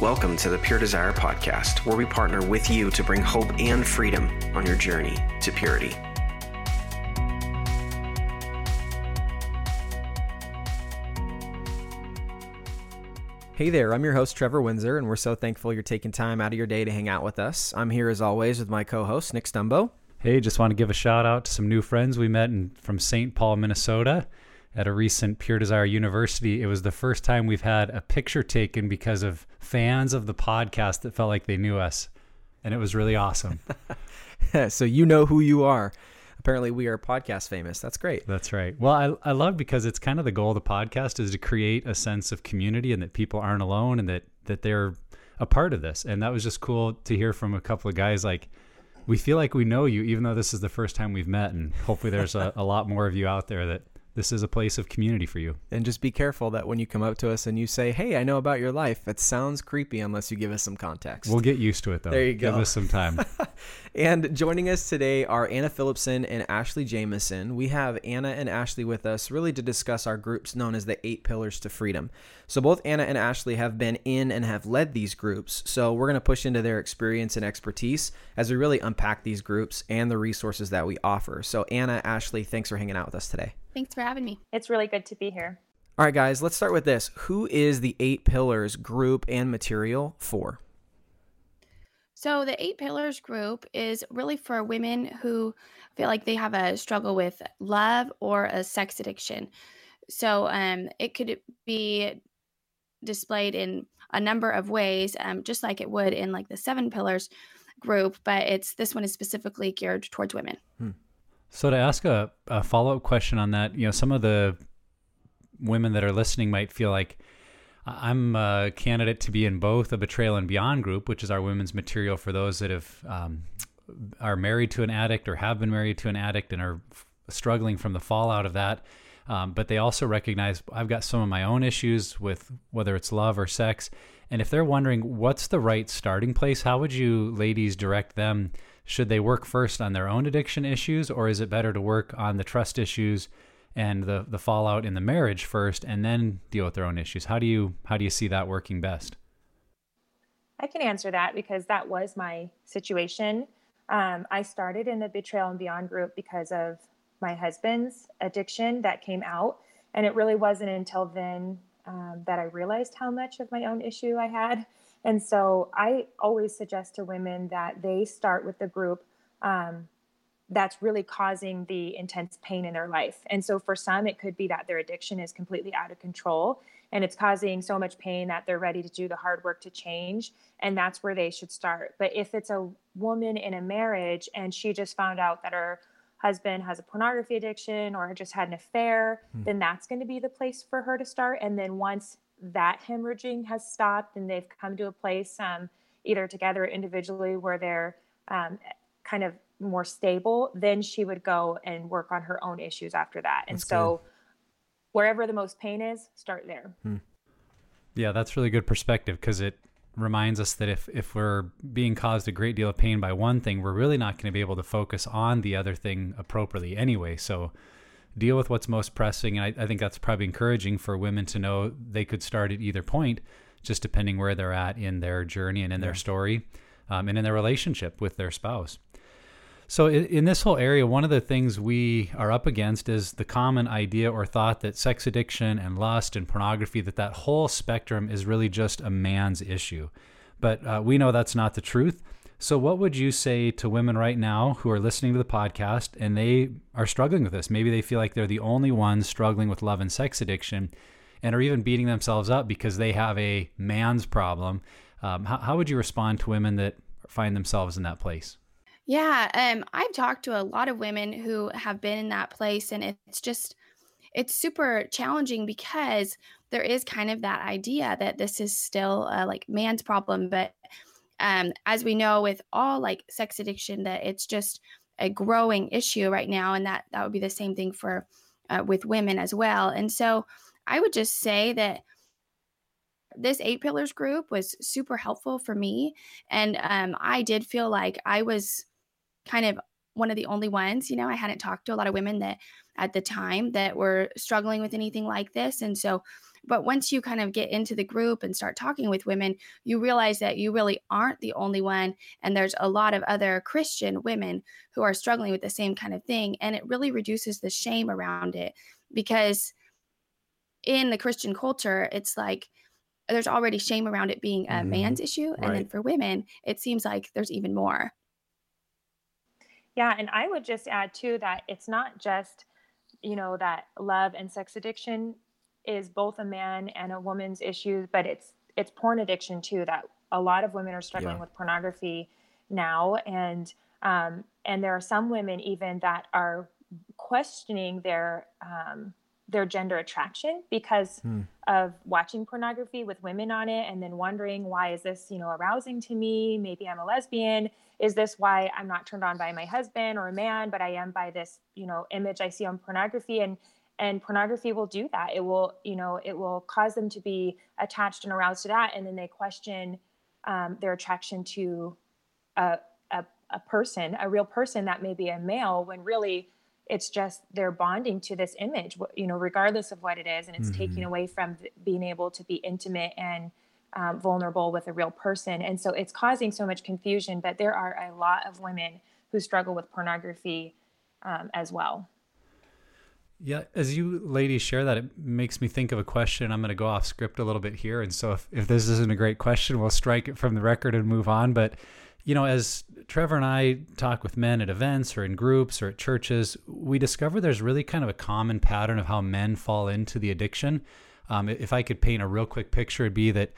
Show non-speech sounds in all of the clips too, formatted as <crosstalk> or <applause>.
Welcome to the Pure Desire podcast, where we partner with you to bring hope and freedom on your journey to purity. Hey there, I'm your host, Trevor Windsor, and we're so thankful you're taking time out of your day to hang out with us. I'm here as always with my co host, Nick Stumbo. Hey, just want to give a shout out to some new friends we met in, from St. Paul, Minnesota at a recent Pure Desire University. It was the first time we've had a picture taken because of fans of the podcast that felt like they knew us. And it was really awesome. <laughs> so you know who you are. Apparently, we are podcast famous. That's great. That's right. Well, I, I love because it's kind of the goal of the podcast is to create a sense of community and that people aren't alone and that that they're a part of this. And that was just cool to hear from a couple of guys like, we feel like we know you, even though this is the first time we've met. And hopefully, there's a, a lot more of you out there that this is a place of community for you. And just be careful that when you come up to us and you say, "Hey, I know about your life," it sounds creepy unless you give us some context. We'll get used to it though. There you go. Give us some time. <laughs> and joining us today are Anna Phillipson and Ashley Jamison. We have Anna and Ashley with us really to discuss our groups known as the Eight Pillars to Freedom. So both Anna and Ashley have been in and have led these groups. So we're going to push into their experience and expertise as we really unpack these groups and the resources that we offer. So Anna, Ashley, thanks for hanging out with us today. Thanks for having me. It's really good to be here. All right, guys, let's start with this. Who is the Eight Pillars group and material for? So, the Eight Pillars group is really for women who feel like they have a struggle with love or a sex addiction. So, um, it could be displayed in a number of ways, um, just like it would in like the Seven Pillars group, but it's this one is specifically geared towards women. Hmm. So to ask a, a follow up question on that, you know, some of the women that are listening might feel like I'm a candidate to be in both a betrayal and beyond group, which is our women's material for those that have um, are married to an addict or have been married to an addict and are struggling from the fallout of that. Um, but they also recognize I've got some of my own issues with whether it's love or sex. And if they're wondering what's the right starting place, how would you ladies direct them should they work first on their own addiction issues, or is it better to work on the trust issues and the the fallout in the marriage first, and then deal with their own issues? How do you how do you see that working best? I can answer that because that was my situation. Um, I started in the Betrayal and Beyond group because of my husband's addiction that came out. And it really wasn't until then um, that I realized how much of my own issue I had. And so I always suggest to women that they start with the group um, that's really causing the intense pain in their life. And so for some, it could be that their addiction is completely out of control and it's causing so much pain that they're ready to do the hard work to change. And that's where they should start. But if it's a woman in a marriage and she just found out that her husband has a pornography addiction or just had an affair, hmm. then that's going to be the place for her to start. And then once that hemorrhaging has stopped and they've come to a place um, either together or individually where they're um, kind of more stable, then she would go and work on her own issues after that. And so, good. wherever the most pain is, start there. Hmm. Yeah, that's really good perspective because it reminds us that if if we're being caused a great deal of pain by one thing, we're really not going to be able to focus on the other thing appropriately anyway. So deal with what's most pressing. And I, I, think that's probably encouraging for women to know they could start at either point, just depending where they're at in their journey and in yeah. their story um, and in their relationship with their spouse. So, in, this whole area, one of the things we are up against is the common idea or thought that sex addiction and lust and pornography, that that whole spectrum is really just a man's issue. But uh, we know that's not the truth. So, what would you say to women right now who are listening to the podcast and they are struggling with this? Maybe they feel like they're the only ones struggling with love and sex addiction and are even beating themselves up because they have a man's problem. Um, how, how would you respond to women that find themselves in that place? Yeah, um, I've talked to a lot of women who have been in that place, and it's just, it's super challenging because there is kind of that idea that this is still a, like man's problem, but um, as we know with all like sex addiction that it's just a growing issue right now and that that would be the same thing for uh, with women as well and so i would just say that this eight pillars group was super helpful for me and um, i did feel like i was kind of one of the only ones you know i hadn't talked to a lot of women that at the time that were struggling with anything like this and so but once you kind of get into the group and start talking with women, you realize that you really aren't the only one. And there's a lot of other Christian women who are struggling with the same kind of thing. And it really reduces the shame around it because in the Christian culture, it's like, there's already shame around it being a mm-hmm. man's issue. And right. then for women, it seems like there's even more. Yeah. And I would just add too that it's not just, you know, that love and sex addiction is both a man and a woman's issue, but it's it's porn addiction too. That a lot of women are struggling yeah. with pornography now, and um, and there are some women even that are questioning their um, their gender attraction because hmm. of watching pornography with women on it, and then wondering why is this you know arousing to me? Maybe I'm a lesbian. Is this why I'm not turned on by my husband or a man, but I am by this you know image I see on pornography and and pornography will do that it will you know it will cause them to be attached and aroused to that and then they question um, their attraction to a, a, a, person a real person that may be a male when really it's just they're bonding to this image you know regardless of what it is and it's mm-hmm. taking away from being able to be intimate and um, vulnerable with a real person and so it's causing so much confusion but there are a lot of women who struggle with pornography um, as well yeah, as you ladies share that, it makes me think of a question. I'm going to go off script a little bit here. And so if, if this isn't a great question, we'll strike it from the record and move on. But, you know, as Trevor and I talk with men at events or in groups or at churches, we discover there's really kind of a common pattern of how men fall into the addiction. Um, if I could paint a real quick picture, it'd be that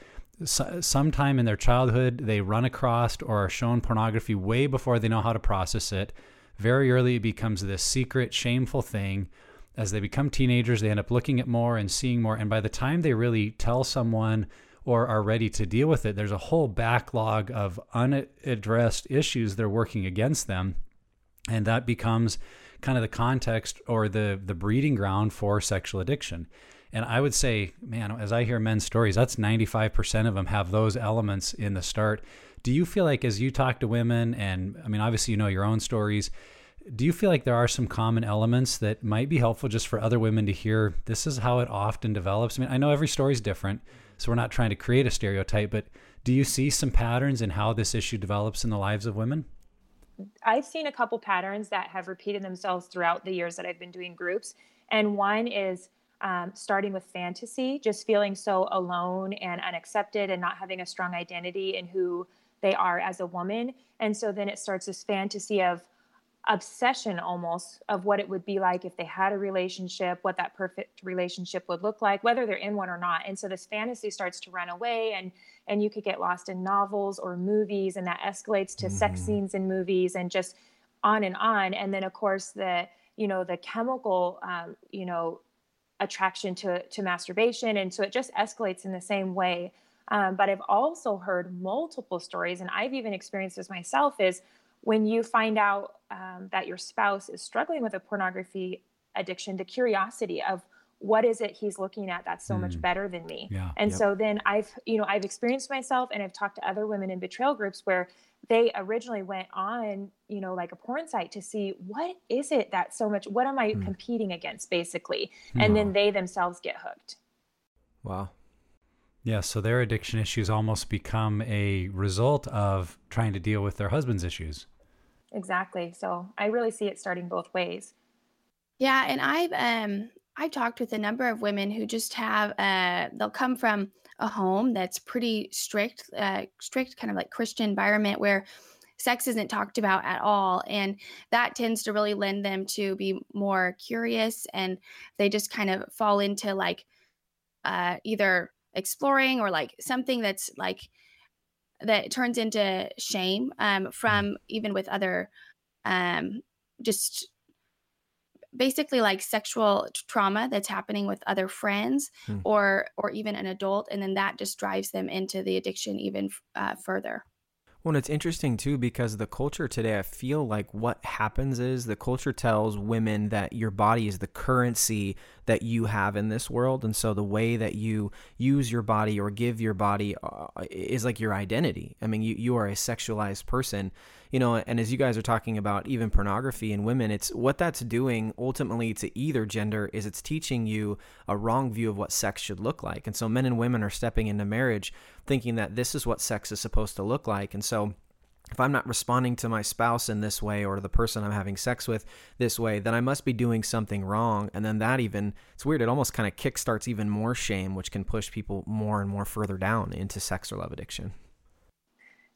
sometime in their childhood, they run across or are shown pornography way before they know how to process it. Very early, it becomes this secret, shameful thing as they become teenagers, they end up looking at more and seeing more. And by the time they really tell someone or are ready to deal with it, there's a whole backlog of unaddressed issues that are working against them. And that becomes kind of the context or the, the breeding ground for sexual addiction. And I would say, man, as I hear men's stories, that's 95% of them have those elements in the start. Do you feel like as you talk to women, and I mean, obviously, you know your own stories, do you feel like there are some common elements that might be helpful just for other women to hear? This is how it often develops. I mean, I know every story is different, so we're not trying to create a stereotype, but do you see some patterns in how this issue develops in the lives of women? I've seen a couple patterns that have repeated themselves throughout the years that I've been doing groups. And one is um, starting with fantasy, just feeling so alone and unaccepted and not having a strong identity in who they are as a woman. And so then it starts this fantasy of, obsession almost of what it would be like if they had a relationship, what that perfect relationship would look like, whether they're in one or not. And so this fantasy starts to run away and and you could get lost in novels or movies and that escalates to mm. sex mm-hmm. scenes in movies and just on and on. And then of course the you know the chemical um, you know attraction to to masturbation and so it just escalates in the same way. Um, but I've also heard multiple stories, and I've even experienced this myself. Is when you find out um, that your spouse is struggling with a pornography addiction, the curiosity of what is it he's looking at that's so mm. much better than me yeah, and yep. so then i've you know i've experienced myself and i've talked to other women in betrayal groups where they originally went on you know like a porn site to see what is it that so much what am i mm. competing against basically and then they themselves get hooked wow yeah, so their addiction issues almost become a result of trying to deal with their husband's issues. Exactly. So I really see it starting both ways. Yeah, and I've um I've talked with a number of women who just have uh they'll come from a home that's pretty strict, uh strict kind of like Christian environment where sex isn't talked about at all and that tends to really lend them to be more curious and they just kind of fall into like uh either exploring or like something that's like that turns into shame um, mm. from even with other um, just basically like sexual trauma that's happening with other friends hmm. or or even an adult and then that just drives them into the addiction even uh, further well, it's interesting too because the culture today, I feel like what happens is the culture tells women that your body is the currency that you have in this world. And so the way that you use your body or give your body uh, is like your identity. I mean you, you are a sexualized person you know and as you guys are talking about even pornography and women it's what that's doing ultimately to either gender is it's teaching you a wrong view of what sex should look like and so men and women are stepping into marriage thinking that this is what sex is supposed to look like and so if I'm not responding to my spouse in this way or the person I'm having sex with this way, then I must be doing something wrong. And then that even, it's weird, it almost kind of kickstarts even more shame, which can push people more and more further down into sex or love addiction.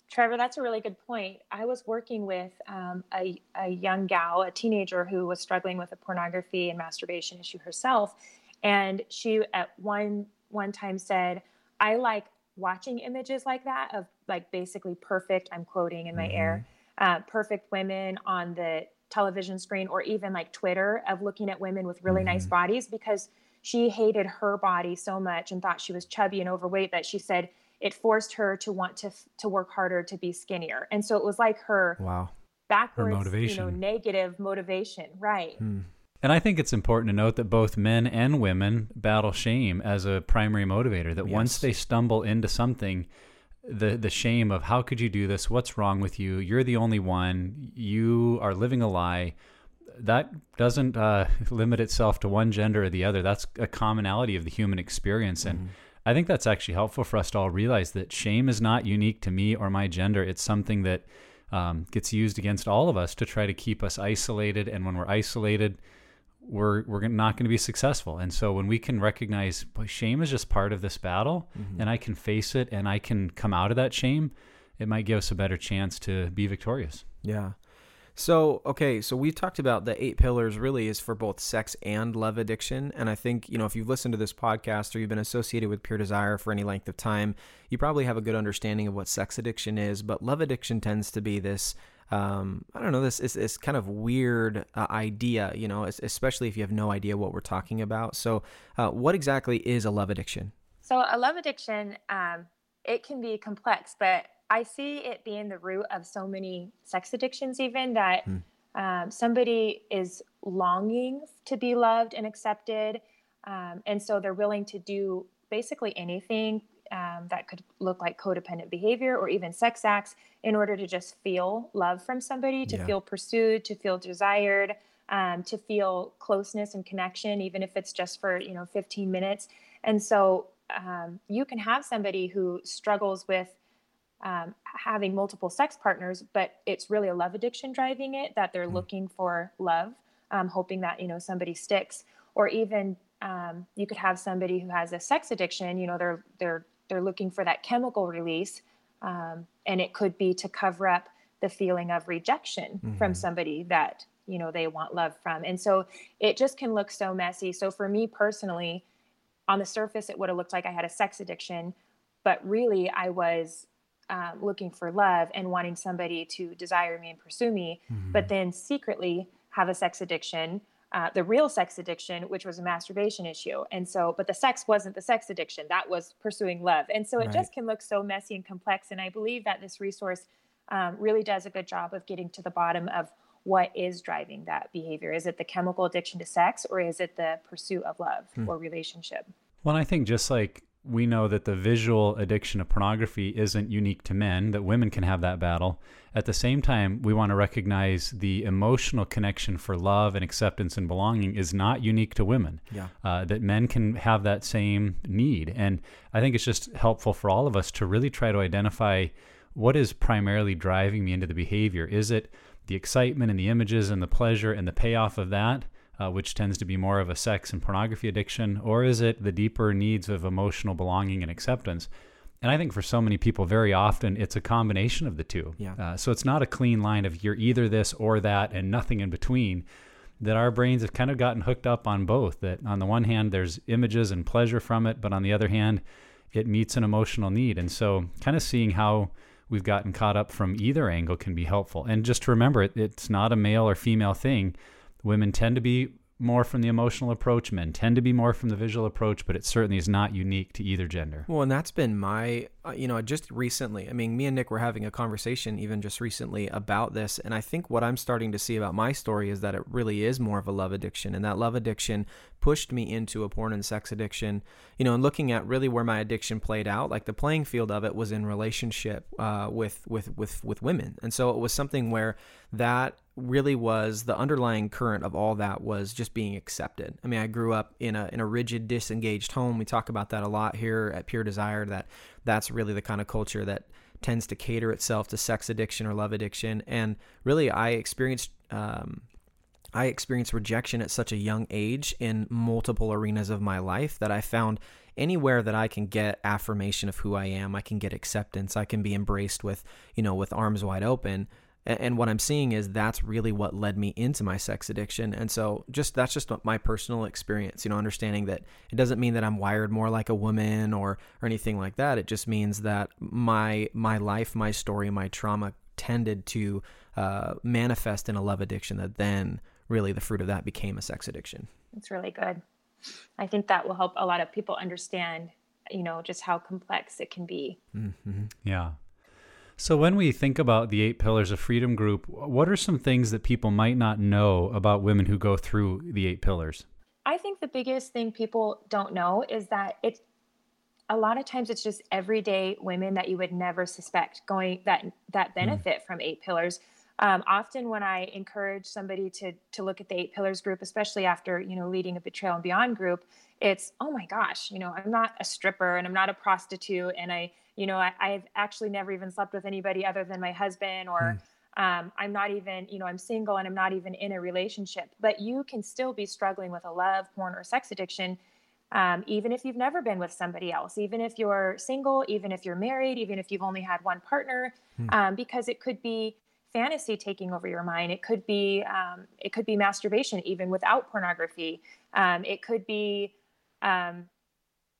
Trevor, that's a really good point. I was working with um, a, a young gal, a teenager who was struggling with a pornography and masturbation issue herself. And she at one one time said, I like watching images like that of like basically perfect, I'm quoting in my mm-hmm. air, uh, perfect women on the television screen or even like Twitter of looking at women with really mm-hmm. nice bodies because she hated her body so much and thought she was chubby and overweight that she said it forced her to want to to work harder to be skinnier. And so it was like her wow backwards, her motivation. you know, negative motivation, right? Hmm. And I think it's important to note that both men and women battle shame as a primary motivator. That yes. once they stumble into something, the the shame of how could you do this? What's wrong with you? You're the only one. You are living a lie. That doesn't uh, <laughs> limit itself to one gender or the other. That's a commonality of the human experience, and mm-hmm. I think that's actually helpful for us to all realize that shame is not unique to me or my gender. It's something that um, gets used against all of us to try to keep us isolated, and when we're isolated we're we're not going to be successful. And so when we can recognize boy, shame is just part of this battle, mm-hmm. and I can face it, and I can come out of that shame, it might give us a better chance to be victorious. Yeah. So, okay, so we talked about the eight pillars really is for both sex and love addiction. And I think, you know, if you've listened to this podcast or you've been associated with Pure Desire for any length of time, you probably have a good understanding of what sex addiction is. But love addiction tends to be this um, I don't know, this is this kind of weird uh, idea, you know, especially if you have no idea what we're talking about. So, uh, what exactly is a love addiction? So, a love addiction, um, it can be complex, but I see it being the root of so many sex addictions, even that hmm. um, somebody is longing to be loved and accepted. Um, and so they're willing to do basically anything um, that could look like codependent behavior or even sex acts in order to just feel love from somebody, to yeah. feel pursued, to feel desired, um, to feel closeness and connection, even if it's just for you know 15 minutes. And so um, you can have somebody who struggles with um, having multiple sex partners, but it's really a love addiction driving it. That they're mm. looking for love, um, hoping that you know somebody sticks, or even um, you could have somebody who has a sex addiction. You know, they're they're they're looking for that chemical release um, and it could be to cover up the feeling of rejection mm-hmm. from somebody that you know they want love from and so it just can look so messy so for me personally on the surface it would have looked like i had a sex addiction but really i was um, looking for love and wanting somebody to desire me and pursue me mm-hmm. but then secretly have a sex addiction uh, the real sex addiction, which was a masturbation issue. And so, but the sex wasn't the sex addiction, that was pursuing love. And so it right. just can look so messy and complex. And I believe that this resource um, really does a good job of getting to the bottom of what is driving that behavior. Is it the chemical addiction to sex or is it the pursuit of love hmm. or relationship? Well, I think just like we know that the visual addiction of pornography isn't unique to men, that women can have that battle. At the same time, we want to recognize the emotional connection for love and acceptance and belonging is not unique to women. Yeah. Uh, that men can have that same need. And I think it's just helpful for all of us to really try to identify what is primarily driving me into the behavior. Is it the excitement and the images and the pleasure and the payoff of that? Uh, which tends to be more of a sex and pornography addiction, or is it the deeper needs of emotional belonging and acceptance? And I think for so many people, very often it's a combination of the two. Yeah. Uh, so it's not a clean line of you're either this or that and nothing in between. That our brains have kind of gotten hooked up on both. That on the one hand, there's images and pleasure from it, but on the other hand, it meets an emotional need. And so, kind of seeing how we've gotten caught up from either angle can be helpful. And just to remember, it, it's not a male or female thing women tend to be more from the emotional approach. Men tend to be more from the visual approach, but it certainly is not unique to either gender. Well, and that's been my, uh, you know, just recently. I mean, me and Nick were having a conversation even just recently about this. And I think what I'm starting to see about my story is that it really is more of a love addiction. And that love addiction pushed me into a porn and sex addiction, you know, and looking at really where my addiction played out, like the playing field of it was in relationship uh, with, with, with, with women. And so it was something where that really was the underlying current of all that was just being accepted. I mean, I grew up in a in a rigid, disengaged home. We talk about that a lot here at Pure Desire. That that's really the kind of culture that tends to cater itself to sex addiction or love addiction. And really, I experienced. Um, I experienced rejection at such a young age in multiple arenas of my life that I found anywhere that I can get affirmation of who I am, I can get acceptance, I can be embraced with, you know, with arms wide open. And what i'm seeing is that's really what led me into my sex addiction. And so just that's just my personal experience you know understanding that it doesn't mean that i'm wired more like a woman or or anything like that. It just means that my my life my story my trauma tended to uh, manifest in a love addiction that then really the fruit of that became a sex addiction it's really good i think that will help a lot of people understand you know just how complex it can be mm-hmm. yeah so, when we think about the eight pillars of freedom group, what are some things that people might not know about women who go through the eight pillars? I think the biggest thing people don't know is that it's a lot of times it's just everyday women that you would never suspect going that that hmm. benefit mm. from eight pillars. Um, often when I encourage somebody to to look at the eight pillars group, especially after you know leading a betrayal and beyond group, it's oh my gosh, you know I'm not a stripper and I'm not a prostitute and I you know, I, have actually never even slept with anybody other than my husband, or mm. um, I'm not even, you know, I'm single and I'm not even in a relationship. But you can still be struggling with a love, porn, or sex addiction, um, even if you've never been with somebody else, even if you're single, even if you're married, even if you've only had one partner, mm. um, because it could be fantasy taking over your mind. It could be um, it could be masturbation even without pornography. Um, it could be um,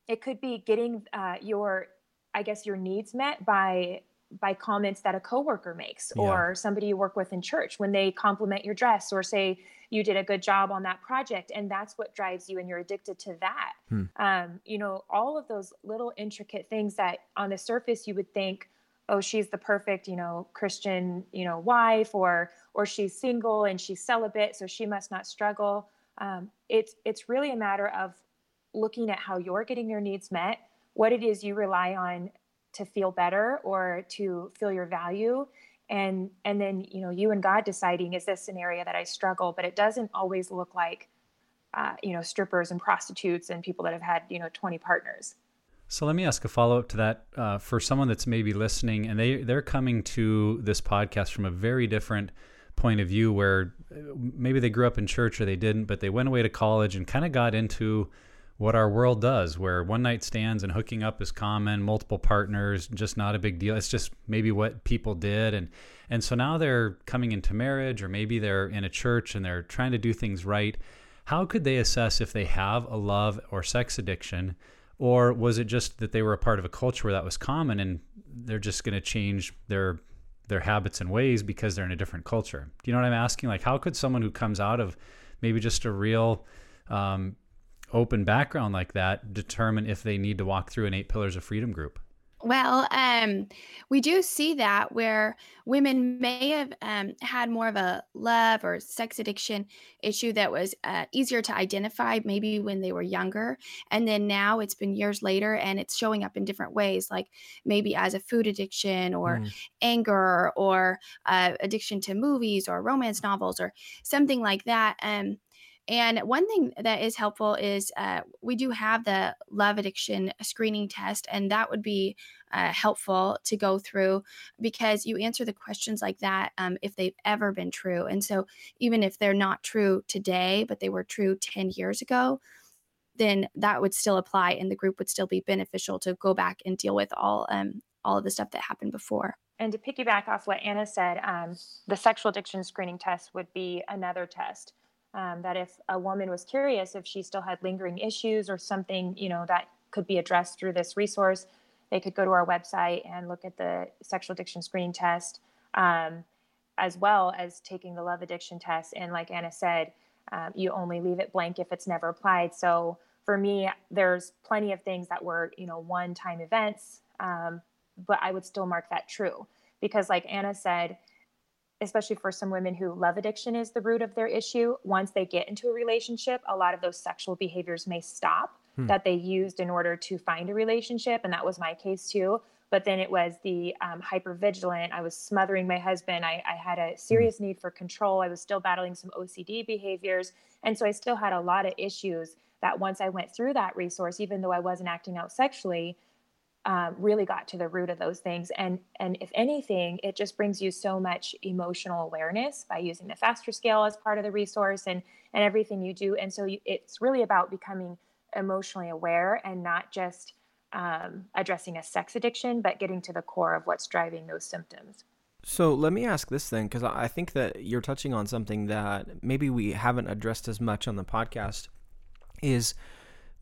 it could be getting uh, your I guess your needs met by by comments that a coworker makes yeah. or somebody you work with in church when they compliment your dress or say you did a good job on that project and that's what drives you and you're addicted to that hmm. um, you know all of those little intricate things that on the surface you would think oh she's the perfect you know christian you know wife or or she's single and she's celibate so she must not struggle. Um, it's it's really a matter of looking at how you're getting your needs met what it is you rely on to feel better or to feel your value and and then you know you and god deciding is this an area that i struggle? But it doesn't always look like uh, you know strippers and prostitutes and people that have had you know 20 partners so let me ask a follow-up to that uh, for someone that's maybe listening and they they're coming to this podcast from a very different point of view where uh, maybe they grew up in church or they didn't but they went away to college and kind of got into what our world does, where one night stands and hooking up is common, multiple partners, just not a big deal. It's just maybe what people did. And, and so now they're coming into marriage, or maybe they're in a church and they're trying to do things right. How could they assess if they have a love or sex addiction? Or was it just that they were a part of a culture where that was common and they're just going to change their their habits and ways because they're in a different culture? Do you know what I'm asking? Like, how could someone who comes out of maybe just a real um, open background like that determine if they need to walk through an eight pillars of freedom group? Well, um, we do see that where women may have um, had more of a love or sex addiction issue that was uh, easier to identify maybe when they were younger. And then now it's been years later and it's showing up in different ways, like maybe as a food addiction or mm. anger or uh, addiction to movies or romance novels or something like that. Um, and one thing that is helpful is uh, we do have the love addiction screening test, and that would be uh, helpful to go through because you answer the questions like that um, if they've ever been true. And so, even if they're not true today, but they were true 10 years ago, then that would still apply, and the group would still be beneficial to go back and deal with all um, all of the stuff that happened before. And to piggyback off what Anna said, um, the sexual addiction screening test would be another test um, that if a woman was curious if she still had lingering issues or something you know that could be addressed through this resource they could go to our website and look at the sexual addiction screening test um, as well as taking the love addiction test and like anna said Um, you only leave it blank if it's never applied. So for me, there's plenty of things that were, you know, one time events, um, but I would still mark that true because, like Anna said, especially for some women who love addiction is the root of their issue, once they get into a relationship, a lot of those sexual behaviors may stop hmm. that they used in order to find a relationship. And that was my case too. But then it was the um, hyper vigilant. I was smothering my husband. I, I had a hmm. serious hmm. need for control. I was still battling some OCD behaviors. And so I still had a lot of issues that once I went through that resource, even though I wasn't acting out sexually, um, really got to the root of those things. And and if anything, it just brings you so much emotional awareness by using the faster scale as part of the resource and and everything you do. And so you, it's really about becoming emotionally aware and not just um, addressing a sex addiction, but getting to the core of what's driving those symptoms. So let me ask this thing, because I think that you're touching on something that maybe we haven't addressed as much on the podcast. Is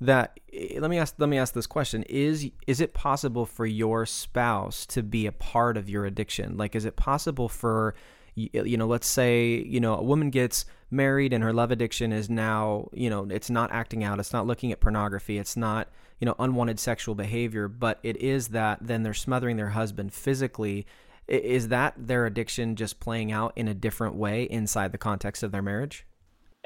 that eh, let me ask let me ask this question. Is is it possible for your spouse to be a part of your addiction? Like is it possible for you know let's say you know a woman gets married and her love addiction is now you know it's not acting out it's not looking at pornography it's not you know unwanted sexual behavior but it is that then they're smothering their husband physically is that their addiction just playing out in a different way inside the context of their marriage?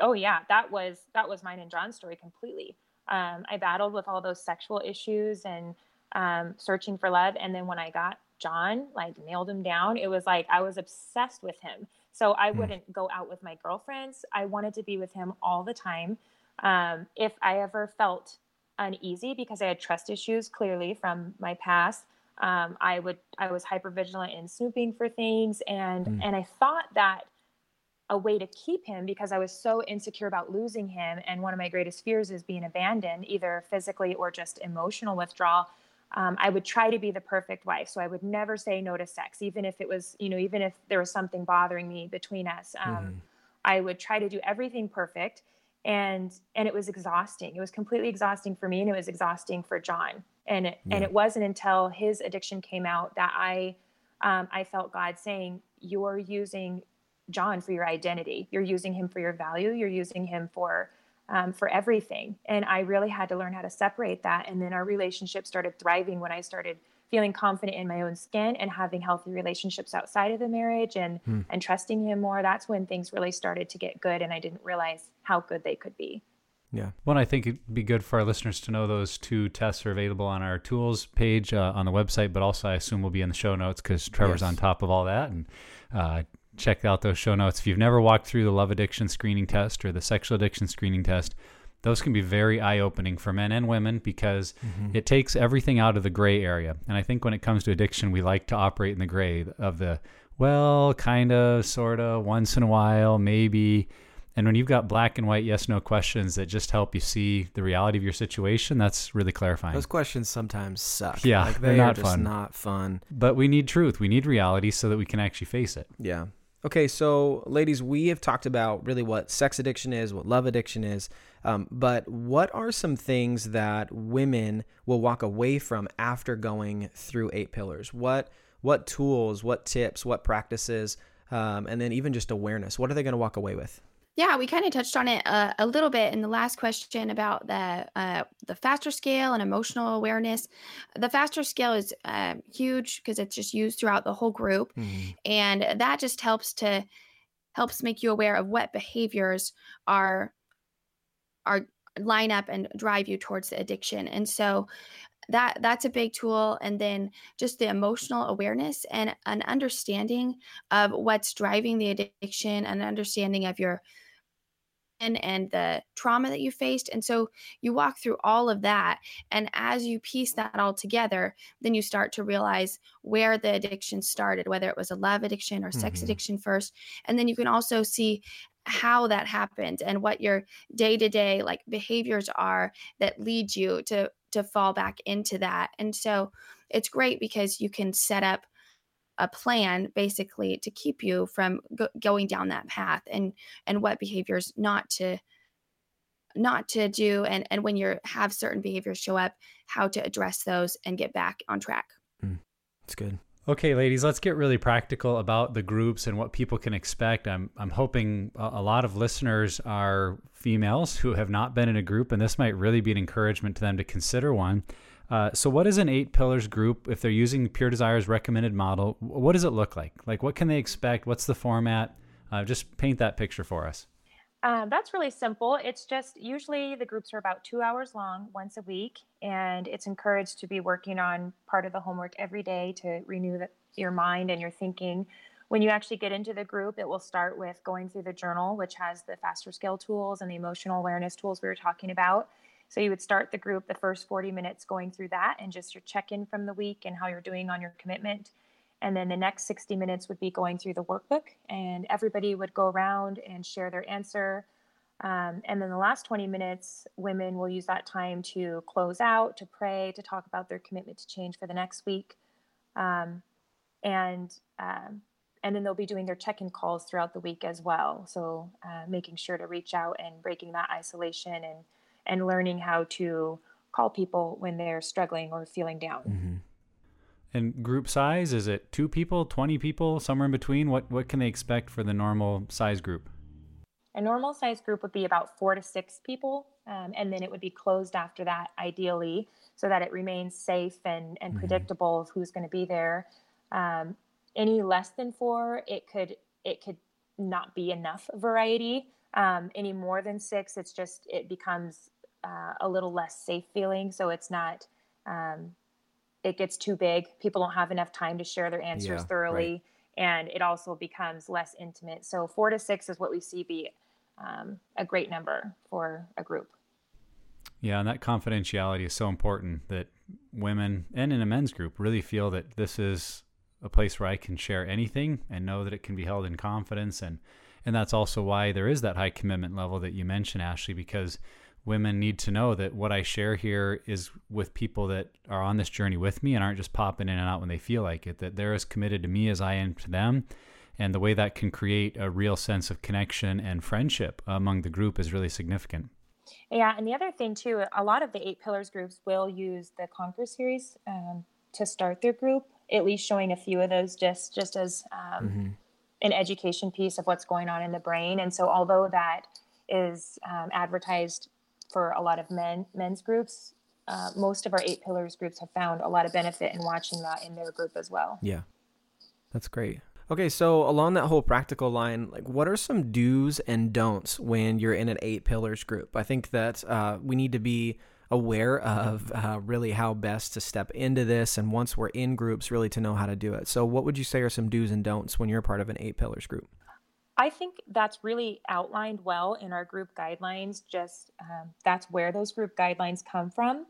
Oh yeah. That was that was mine and john's story completely um, I battled with all those sexual issues and um, searching for love. And then when I got John, like nailed him down, it was like I was obsessed with him. So I mm. wouldn't go out with my girlfriends. I wanted to be with him all the time. Um, if I ever felt uneasy because I had trust issues clearly from my past, um, I would I was hyper vigilant in snooping for things, and mm. and I thought that a way to keep him because I was so insecure about losing him. And one of my greatest fears is being abandoned, either physically or just emotional withdrawal. Um, I would try to be the perfect wife. So I would never say no to sex, even if it was, you know, even if there was something bothering me between us. Um, mm-hmm. I would try to do everything perfect. And and it was exhausting. It was completely exhausting for me, and it was exhausting for John. And it, yeah. and it wasn't until his addiction came out that I um, I felt God saying, "You're using John for your identity. You're using him for your value. You're using him for um, for everything. And I really had to learn how to separate that. And then our relationship started thriving when I started feeling confident in my own skin and having healthy relationships outside of the marriage and hmm. and trusting him more. That's when things really started to get good, and I didn't realize how good they could be. Yeah. One, I think it'd be good for our listeners to know those two tests are available on our tools page uh, on the website, but also I assume will be in the show notes because Trevor's yes. on top of all that. And uh, check out those show notes. If you've never walked through the love addiction screening test or the sexual addiction screening test, those can be very eye opening for men and women because mm-hmm. it takes everything out of the gray area. And I think when it comes to addiction, we like to operate in the gray of the, well, kind of, sort of, once in a while, maybe. And when you've got black and white yes no questions that just help you see the reality of your situation, that's really clarifying. Those questions sometimes suck. Yeah, like they are not fun. not fun. But we need truth. We need reality so that we can actually face it. Yeah. Okay, so ladies, we have talked about really what sex addiction is, what love addiction is, um, but what are some things that women will walk away from after going through eight pillars? What what tools, what tips, what practices, um, and then even just awareness? What are they going to walk away with? Yeah, we kind of touched on it uh, a little bit in the last question about the uh, the faster scale and emotional awareness. The faster scale is uh, huge because it's just used throughout the whole group, mm-hmm. and that just helps to helps make you aware of what behaviors are are line up and drive you towards the addiction. And so that that's a big tool and then just the emotional awareness and an understanding of what's driving the addiction an understanding of your and and the trauma that you faced. And so you walk through all of that. And as you piece that all together, then you start to realize where the addiction started, whether it was a love addiction or sex mm-hmm. addiction first. And then you can also see how that happened and what your day-to-day like behaviors are that lead you to to fall back into that. And so it's great because you can set up a plan basically to keep you from go- going down that path and and what behaviors not to not to do and and when you have certain behaviors show up how to address those and get back on track mm, that's good Okay, ladies, let's get really practical about the groups and what people can expect. I'm I'm hoping a, lot of listeners are females who have not been in a group, and this might really be an encouragement to them to consider one. Uh, so, what is an eight pillars group? If they're using Pure Desire's recommended model, what does it look like? Like, what can they expect? What's the format? Uh, just paint that picture for us. Um, that's really simple. It's just usually the groups are about two hours long once a week, and it's encouraged to be working on part of the homework every day to renew the, your mind and your thinking. When you actually get into the group, it will start with going through the journal, which has the faster scale tools and the emotional awareness tools we were talking about. So you would start the group the first 40 minutes going through that and just your check in from the week and how you're doing on your commitment. And then the next 60 minutes would be going through the workbook, and everybody would go around and share their answer. Um, and then the last 20 minutes, women will use that time to close out, to pray, to talk about their commitment to change for the next week. Um, and um, and then they'll be doing their check-in calls throughout the week as well. So uh, making sure to reach out and breaking that isolation and and learning how to call people when they're struggling or feeling down. Mm-hmm. And group size is it two people, twenty people, somewhere in between? What what can they expect for the normal size group? A normal size group would be about four to six people, um, and then it would be closed after that, ideally, so that it remains safe and and mm-hmm. predictable of who's going to be there. Um, any less than four, it could it could not be enough variety. Um, any more than six, it's just it becomes uh, a little less safe feeling. So it's not um, it gets too big. People don't have enough time to share their answers yeah, thoroughly, right. and it also becomes less intimate. So four to six is what we see be um, a great number for a group. Yeah, and that confidentiality is so important that women and in a men's group really feel that this is a place where I can share anything and know that it can be held in confidence and and that's also why there is that high commitment level that you mentioned Ashley because women need to know that what I share here is with people that are on this journey with me and aren't just popping in and out when they feel like it, that they're as committed to me as I am to them. And the way that can create a real sense of connection and friendship among the group is really significant. Yeah, and the other thing too, a lot of the eight pillars groups will use the Conquer series um, to start their group. At least showing a few of those, just just as um, mm-hmm. an education piece of what's going on in the brain. And so, although that is um, advertised for a lot of men men's groups. Uh, most of our eight pillars groups have found a lot of benefit in watching that in their group as well. Yeah, that's great. Okay, so along that whole practical line, like what are some do's and don'ts when you're in an eight pillars group? I think that uh, we need to be aware of uh, really how best to step into this, and once we're in groups, really to know how to do it. So, what would you say are some do's and don'ts when you're part of an eight pillars group? I think that's really outlined well in our group guidelines. Just um, that's where those group guidelines come from.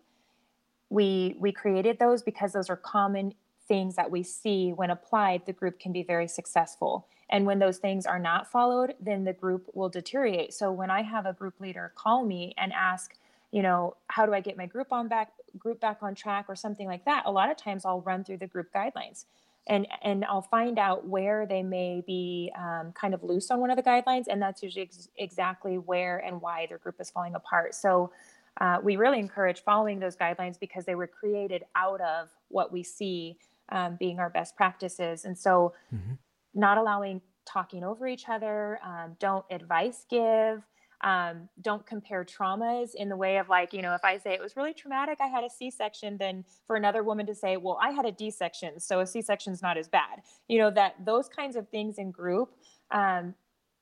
We we created those because those are common things that we see when applied. The group can be very successful, and when those things are not followed, then the group will deteriorate. So when I have a group leader call me and ask, you know, how do I get my group on back group back on track or something like that, a lot of times I'll run through the group guidelines and and I'll find out where they may be um, kind of loose on one of the guidelines, and that's usually ex- exactly where and why their group is falling apart. So uh, we really encourage following those guidelines because they were created out of what we see um, being our best practices, and so mm-hmm. not allowing talking over each other, um, don't advice give um, don't compare traumas in the way of like you know if i say it was really traumatic i had a c-section then for another woman to say well i had a d-section so a c-section is not as bad you know that those kinds of things in group um,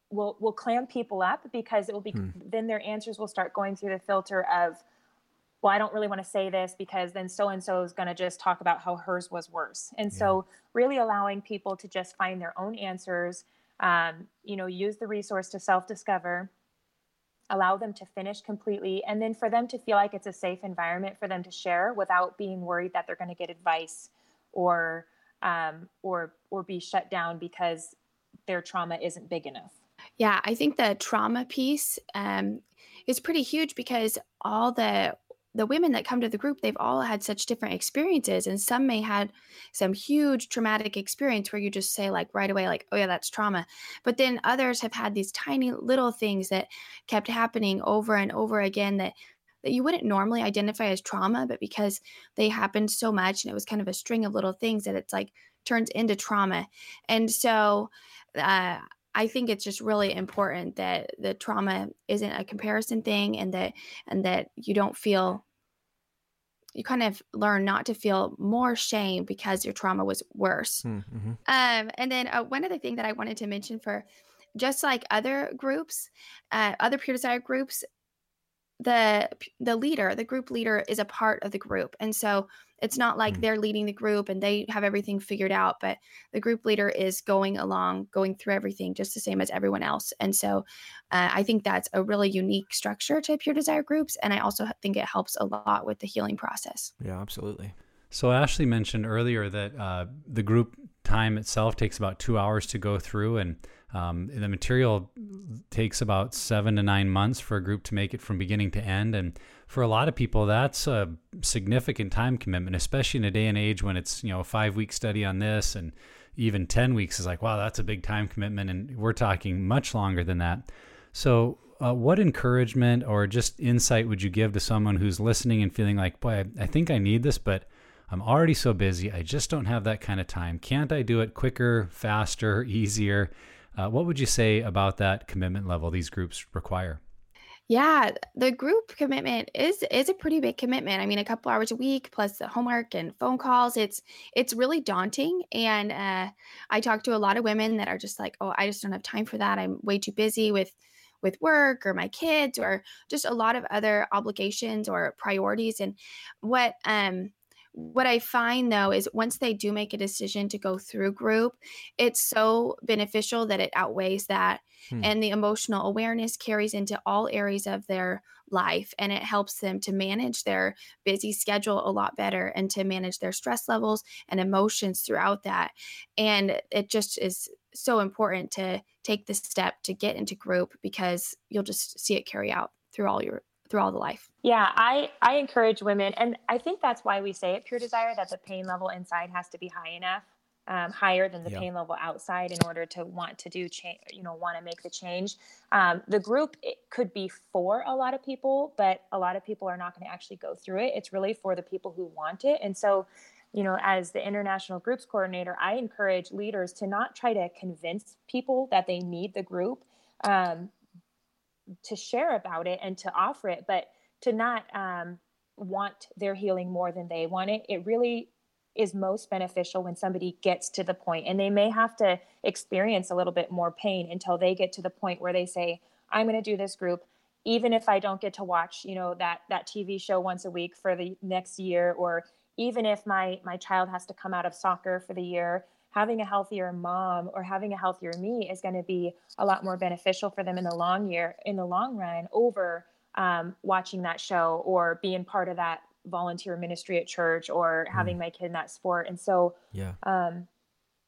will will clam people up because it will be hmm. then their answers will start going through the filter of well i don't really want to say this because then so and so is going to just talk about how hers was worse and yeah. so really allowing people to just find their own answers um, you know use the resource to self-discover allow them to finish completely, and then for them to feel like it's a safe environment for them to share without being worried that they're going to get advice or um, or or be shut down because their trauma isn't big enough. Yeah, I think the trauma piece um, is pretty huge because all the the women that come to the group, they've all had such different experiences, and some may had some huge traumatic experience where you just say like right away, like, "Oh yeah, that's trauma," but then others have had these tiny little things that kept happening over and over again that that you wouldn't normally identify as trauma, but because they happened so much and it was kind of a string of little things that it's like turns into trauma. And so, uh, I think it's just really important that the trauma isn't a comparison thing and that and that you don't feel you kind of learn not to feel more shame because your trauma was worse. Hmm, mm-hmm. Um, and then uh, one other thing that I wanted to mention for just like other groups, uh, other Pure Desire groups, the the leader, the group leader, is a part of the group, and so it's not like mm. they're leading the group and they have everything figured out, but the group leader is going along, going through everything just the same as everyone else. And so uh, I think that's a really unique structure to Pure Desire groups. And I also think it helps a lot with the healing process. Yeah, absolutely. So Ashley mentioned earlier that uh, the group time itself takes about two hours to go through, and um, the material takes about seven to nine months for a group to make it from beginning to end. And for a lot of people, that's a significant time commitment, especially in a day and age when it's you know a five week study on this and even 10 weeks is like wow that's a big time commitment. And we're talking much longer than that. So uh, what encouragement or just insight would you give to someone who's listening and feeling like boy I, I think i need this but i'm already so busy. I just don't have that kind of time. Can't i do it quicker faster easier uh, what would you say about that commitment level these groups require yeah, the group commitment is is a pretty big commitment. I mean, a couple hours a week plus the homework and phone calls. It's it's really daunting. And uh, I talk to a lot of women that are just like, oh, I just don't have time for that. I'm way too busy with with work or my kids or just a lot of other obligations or priorities. And what um what I find though is once they do make a decision to go through group, it's so beneficial that it outweighs that. Hmm. And the emotional awareness carries into all areas of their life and it helps them to manage their busy schedule a lot better and to manage their stress levels and emotions throughout that. And it just is so important to take the step to get into group because you'll just see it carry out through all your through all the life. Yeah, I I encourage women, and I think that's why we say at Pure Desire that the pain level inside has to be high enough, um, higher than the yeah. pain level outside, in order to want to do change. You know, want to make the change. Um, the group it could be for a lot of people, but a lot of people are not going to actually go through it. It's really for the people who want it, and so. You know, as the international groups coordinator, I encourage leaders to not try to convince people that they need the group. Um, to share about it and to offer it, but to not um, want their healing more than they want it. It really is most beneficial when somebody gets to the point and they may have to experience a little bit more pain until they get to the point where they say i'm going to do this group even if i don't get to watch you know that that tv show once a week for the next year or even if my my child has to come out of soccer for the year having a healthier mom or having a healthier me is going to be a lot more beneficial for them in the long year in the long run over um, watching that show or being part of that volunteer ministry at church or having mm. my kid in that sport. And so yeah. um,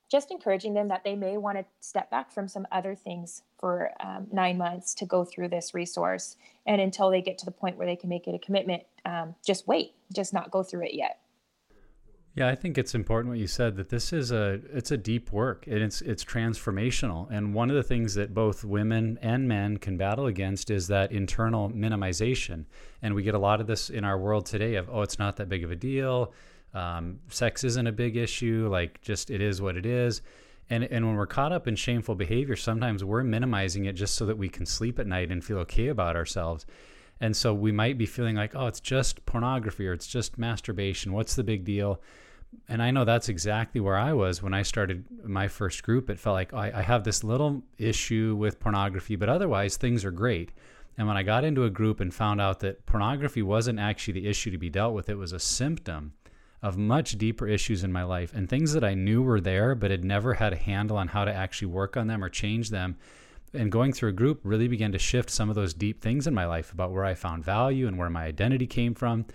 just encouraging them that they may want to step back from some other things for um, nine months to go through this resource. And until they get to the point where they can make it a commitment um, just wait just not go through it yet yeah, I think it's important what you said that this is a it's a deep work and it's it's transformational. And one of the things that both women and men can battle against is that internal minimization. And we get a lot of this in our world today of oh, it's not that big of a deal. Um, sex isn't a big issue. Like just it is what it is. And and when we're caught up in shameful behavior, sometimes we're minimizing it just so that we can sleep at night and feel okay about ourselves. And so we might be feeling like, oh, it's just pornography or it's just masturbation. What's the big deal? And I know that's exactly where I was when I started my first group. It felt like oh, I, I have this little issue with pornography, but otherwise things are great. And when I got into a group and found out that pornography wasn't actually the issue to be dealt with, it was a symptom of much deeper issues in my life and things that I knew were there, but had never had a handle on how to actually work on them or change them and going through a group really began to shift some of those deep things in my life about where I found value and where my identity came from.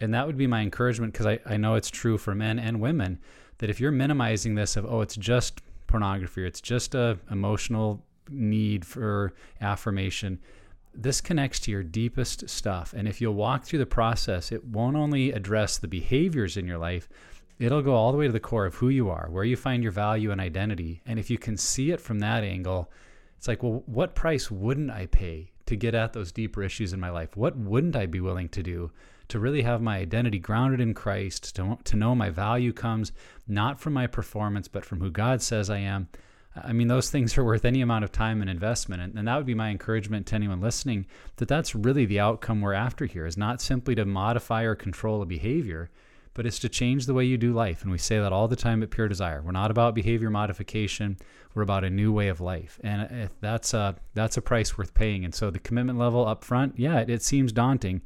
And that would be my encouragement because I, I know it's true for men and women that if you're minimizing this of, oh, it's just pornography or it's just a emotional need for affirmation, this connects to your deepest stuff. And if you'll walk through the process, it won't only address the behaviors in your life, it'll go all the way to the core of who you are, where you find your value and identity. And if you can see it from that angle, it's like, well, what price wouldn't I pay to get at those deeper issues in my life? What wouldn't I be willing to do to really have my identity grounded in Christ, to, to know my value comes not from my performance, but from who God says I am. I mean, those things are worth any amount of time and investment. And, and, that would be my encouragement to anyone listening that that's really the outcome we're after here is not simply to modify or control a behavior, but it's to change the way you do life. And we say that all the time at Pure Desire. We're not about behavior modification. We're about a new way of life. And that's a, that's a price worth paying. And so the commitment level up front, yeah, it, it seems daunting,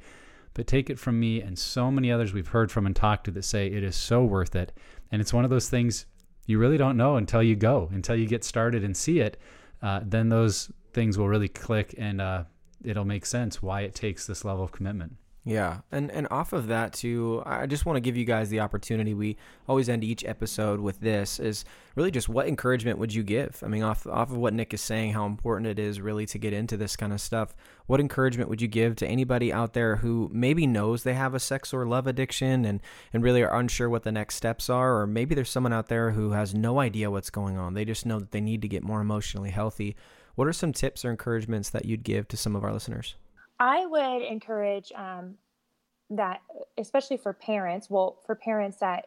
but take it from me and so many others we've heard from and talked to that say it is so worth it. And it's one of those things you really don't know until you go, until you get started and see it. Uh, then those things will really click and uh, it'll make sense why it takes this level of commitment. Yeah, and and off of that too, I just want to give you guys the opportunity. We always end each episode with this: is really just what encouragement would you give? I mean, off off of what Nick is saying, how important it is really to get into this kind of stuff. What encouragement would you give to anybody out there who maybe knows they have a sex or love addiction and and really are unsure what the next steps are, or maybe there's someone out there who has no idea what's going on. They just know that they need to get more emotionally healthy. What are some tips or encouragements that you'd give to some of our listeners? I would encourage um, that, especially for parents, well, for parents that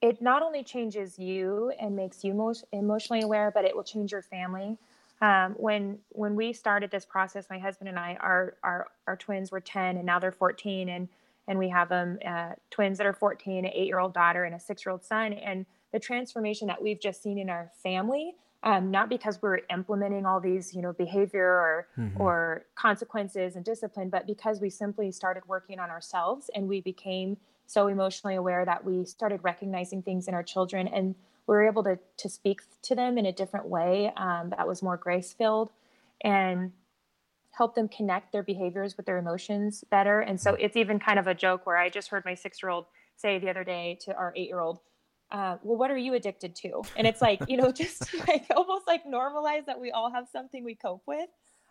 it not only changes you and makes you most emotionally aware, but it will change your family. Um, when when we started this process, my husband and I, our our our twins were 10 and now they're 14, and and we have them uh, twins that are 14, an eight year old daughter, and a six year old son. And the transformation that we've just seen in our family um, not because we're implementing all these you know behavior or mm-hmm. or consequences and discipline but because we simply started working on ourselves and we became so emotionally aware that we started recognizing things in our children and we were able to to speak to them in a different way um, that was more grace filled and help them connect their behaviors with their emotions better and so it's even kind of a joke where i just heard my six year old say the other day to our eight year old uh, well, what are you addicted to? And it's like, you know, <laughs> just like almost like normalize that we all have something we cope with.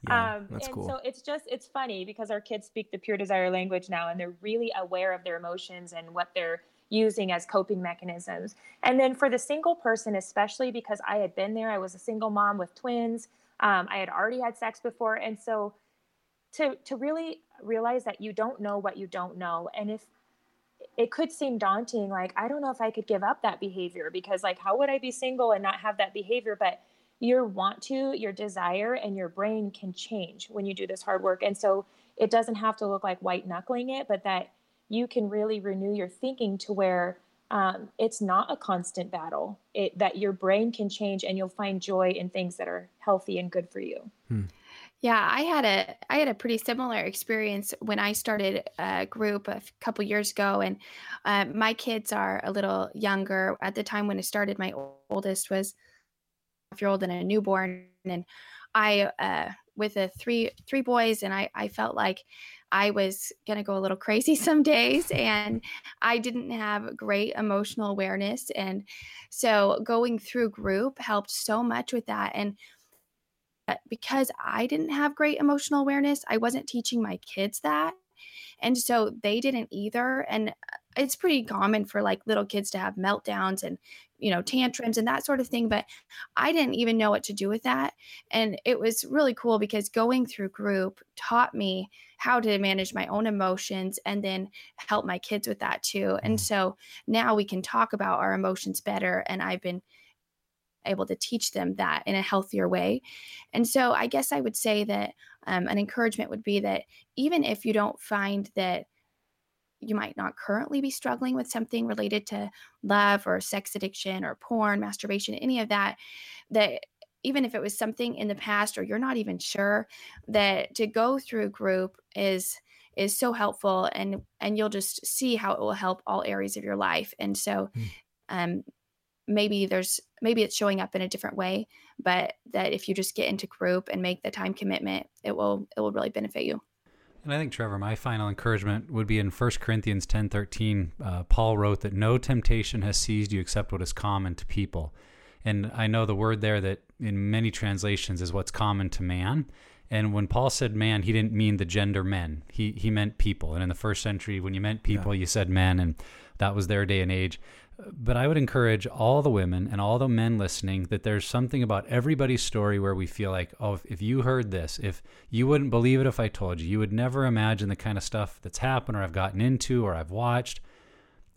Yeah, um, that's and cool. so it's just, it's funny because our kids speak the pure desire language now and they're really aware of their emotions and what they're using as coping mechanisms. And then for the single person, especially because I had been there, I was a single mom with twins. Um, I had already had sex before. And so to, to really realize that you don't know what you don't know. And if it could seem daunting like i don't know if i could give up that behavior because like how would i be single and not have that behavior? But your want to your desire and your brain can change when you do this hard work. And so it doesn't have to look like white knuckling it but that you can really renew your thinking to where um, it's not a constant battle. It, that your brain can change and you'll find joy in things that are healthy and good for you. Hmm. Yeah, I had a I had a pretty similar experience when I started a group a couple years ago, and uh, my kids are a little younger. At the time when I started, my oldest was a year old and a newborn, and I uh, with a three three boys, and I I felt like I was gonna go a little crazy <laughs> some days, and I didn't have great emotional awareness, and so going through group helped so much with that, and because I didn't have great emotional awareness, I wasn't teaching my kids that. And so they didn't either. And uh, it's pretty common for like little kids to have meltdowns and, you know, tantrums and that sort of thing. But I didn't even know what to do with that. And it was really cool because going through group taught me how to manage my own emotions and then help my kids with that too. And mm. so now we can talk about our emotions better. And I've been able to teach them that in a healthier way. And so I guess I would say that um, an encouragement would be that even if you don't find that you might not currently be struggling with something related to love or sex addiction or porn, masturbation, any of that, that even if it was something in the past or you're not even sure, that to go through group is is so helpful and and you'll just see how it will help all areas of your life. And so mm. um maybe there's maybe it's showing up in a different way but that if you just get into group and make the time commitment it will it will really benefit you and I think, Trevor, my final encouragement would be in 1 Corinthians 10 13. Uh, Paul wrote that no temptation has seized you except what is common to people. And I know the word there that in many translations is what's common to man. And when Paul said man, he didn't mean the gender men. He he meant people. And in the first century, when you meant people, yeah. you said men, and that was their day and age But I would encourage all the women and all the men listening that there's something about everybody's story where we feel like, oh, if, if you heard this, if you wouldn't believe it if I told you, you would never imagine the kind of stuff that's happened or I've gotten into or I've watched.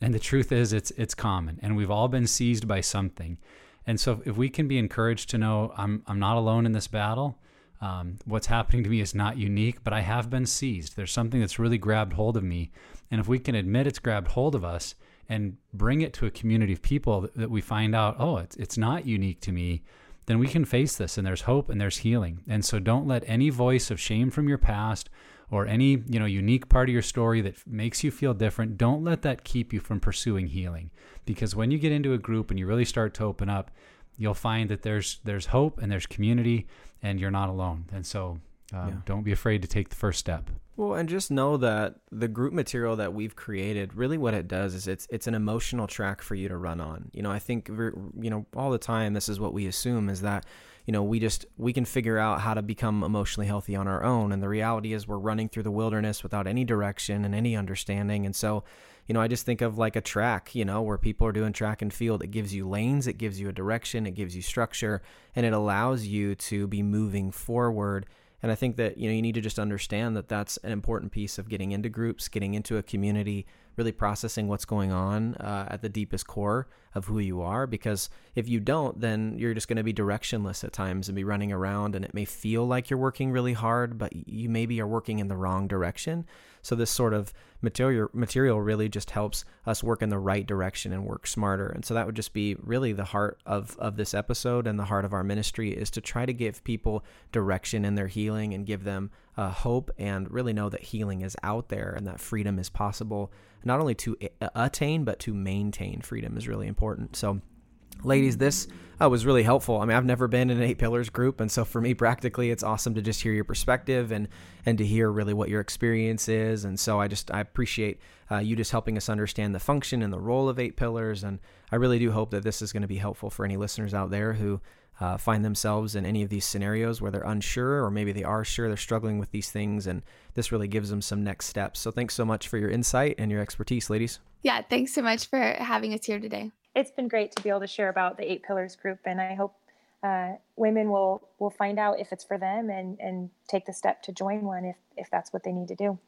And the truth is, it's it's common, and we've all been seized by something. And so, if we can be encouraged to know I'm I'm not alone in this battle, um, what's happening to me is not unique, but I have been seized. There's something that's really grabbed hold of me, and if we can admit it's grabbed hold of us and bring it to a community of people that, that we find out, oh, it's it's not unique to me, then we can face this, and there's hope and there's healing. And so, don't let any voice of shame from your past or any you know unique part of your story that makes you feel different don't let that keep you from pursuing healing because when you get into a group and you really start to open up you'll find that there's there's hope and there's community and you're not alone. And so um, yeah. don't be afraid to take the first step. Well and just know that the group material that we've created really what it does is it's it's an emotional track for you to run on. You know i think you know all the time this is what we assume is that you know we just we can figure out how to become emotionally healthy on our own. And the reality is we're running through the wilderness without any direction and any understanding. And so you know i just think of like a track you know where people are doing track and field. It gives you lanes it gives you a direction it gives you structure and it allows you to be moving forward and i think that you know you need to just understand that that's an important piece of getting into groups getting into a community really processing what's going on uh, at the deepest core of who you are. Because if you don't, then you're just going to be directionless at times and be running around, and it may feel like you're working really hard, but you maybe are working in the wrong direction. So this sort of material material really just helps us work in the right direction and work smarter. And so that would just be really the heart of of this episode and the heart of our ministry is to try to give people direction in their healing and give them uh, hope and really know that healing is out there and that freedom is possible not only to attain but to maintain freedom is really important. So ladies, this uh, was really helpful. I mean, I've never been in an eight pillars group, and so for me, practically, it's awesome to just hear your perspective and and to hear really what your experience is. And so I just I appreciate uh, you just helping us understand the function and the role of eight pillars. And I really do hope that this is going to be helpful for any listeners out there who. Uh, find themselves in any of these scenarios where they're unsure, or maybe they are sure they're struggling with these things, and this really gives them some next steps. So, thanks so much for your insight and your expertise, ladies. Yeah, thanks so much for having us here today it's been great to be able to share about the Eight Pillars group, and I hope uh, women will will find out if it's for them and and take the step to join one if if that's what they need to do.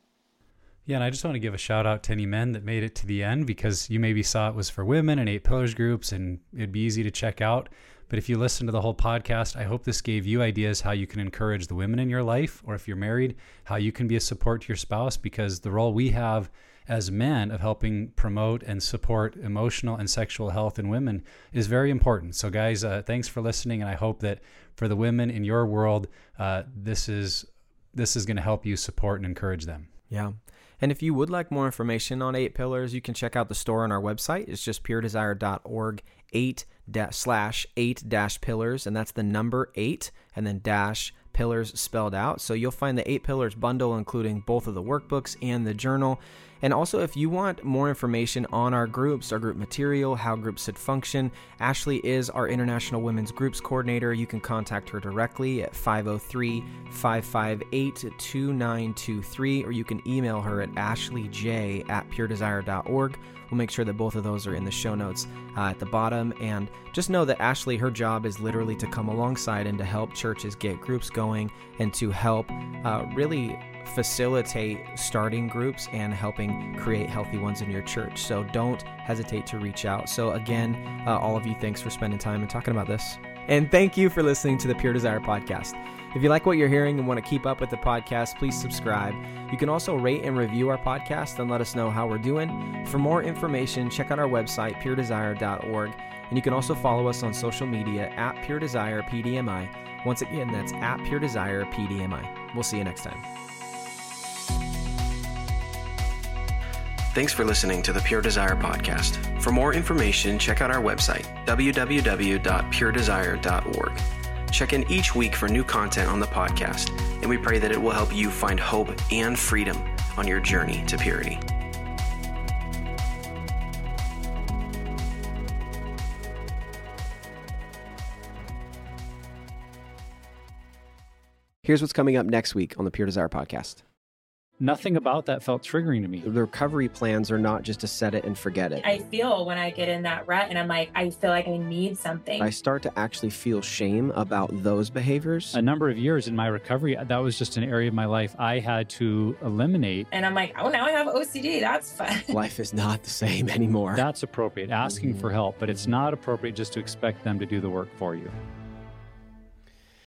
Yeah, and I just want to give a shout out to any men that made it to the end because you maybe saw it was for women and eight pillars groups and it'd be easy to check out. But if you listen to the whole podcast, I hope this gave you ideas how you can encourage the women in your life, or if you're married, how you can be a support to your spouse because the role we have as men of helping promote and support emotional and sexual health in women is very important. So, guys, uh, thanks for listening, and I hope that for the women in your world, uh, this is this is going to help you support and encourage them. Yeah. And if you would like more information on eight pillars, you can check out the store on our website. It's just puredesire.org eight dash slash eight dash pillars, and that's the number eight and then dash pillars spelled out. So you'll find the eight pillars bundle, including both of the workbooks and the journal. And also, if you want more information on our groups, our group material, how groups should function, Ashley is our International Women's Groups Coordinator. You can contact her directly at 503 558 2923, or you can email her at ashleyj at puredesire.org. We'll make sure that both of those are in the show notes uh, at the bottom. And just know that Ashley, her job is literally to come alongside and to help churches get groups going and to help uh, really facilitate starting groups and helping create healthy ones in your church. So don't hesitate to reach out. So, again, uh, all of you, thanks for spending time and talking about this. And thank you for listening to the Pure Desire podcast. If you like what you're hearing and want to keep up with the podcast, please subscribe. You can also rate and review our podcast and let us know how we're doing. For more information, check out our website, puredesire.org. And you can also follow us on social media at Pure Desire PDMI. Once again, that's at Pure Desire PDMI. We'll see you next time. Thanks for listening to the Pure Desire podcast. For more information, check out our website, www.puredesire.org. Check in each week for new content on the podcast, and we pray that it will help you find hope and freedom on your journey to purity. Here's what's coming up next week on the Pure Desire podcast. Nothing about that felt triggering to me. The recovery plans are not just to set it and forget it. I feel when I get in that rut and I'm like, I feel like I need something. I start to actually feel shame about those behaviors. A number of years in my recovery, that was just an area of my life I had to eliminate. And I'm like, oh, now I have OCD. That's fun. <laughs> Life is not the same anymore. That's appropriate, asking for help, but it's not appropriate just to expect them to do the work for you.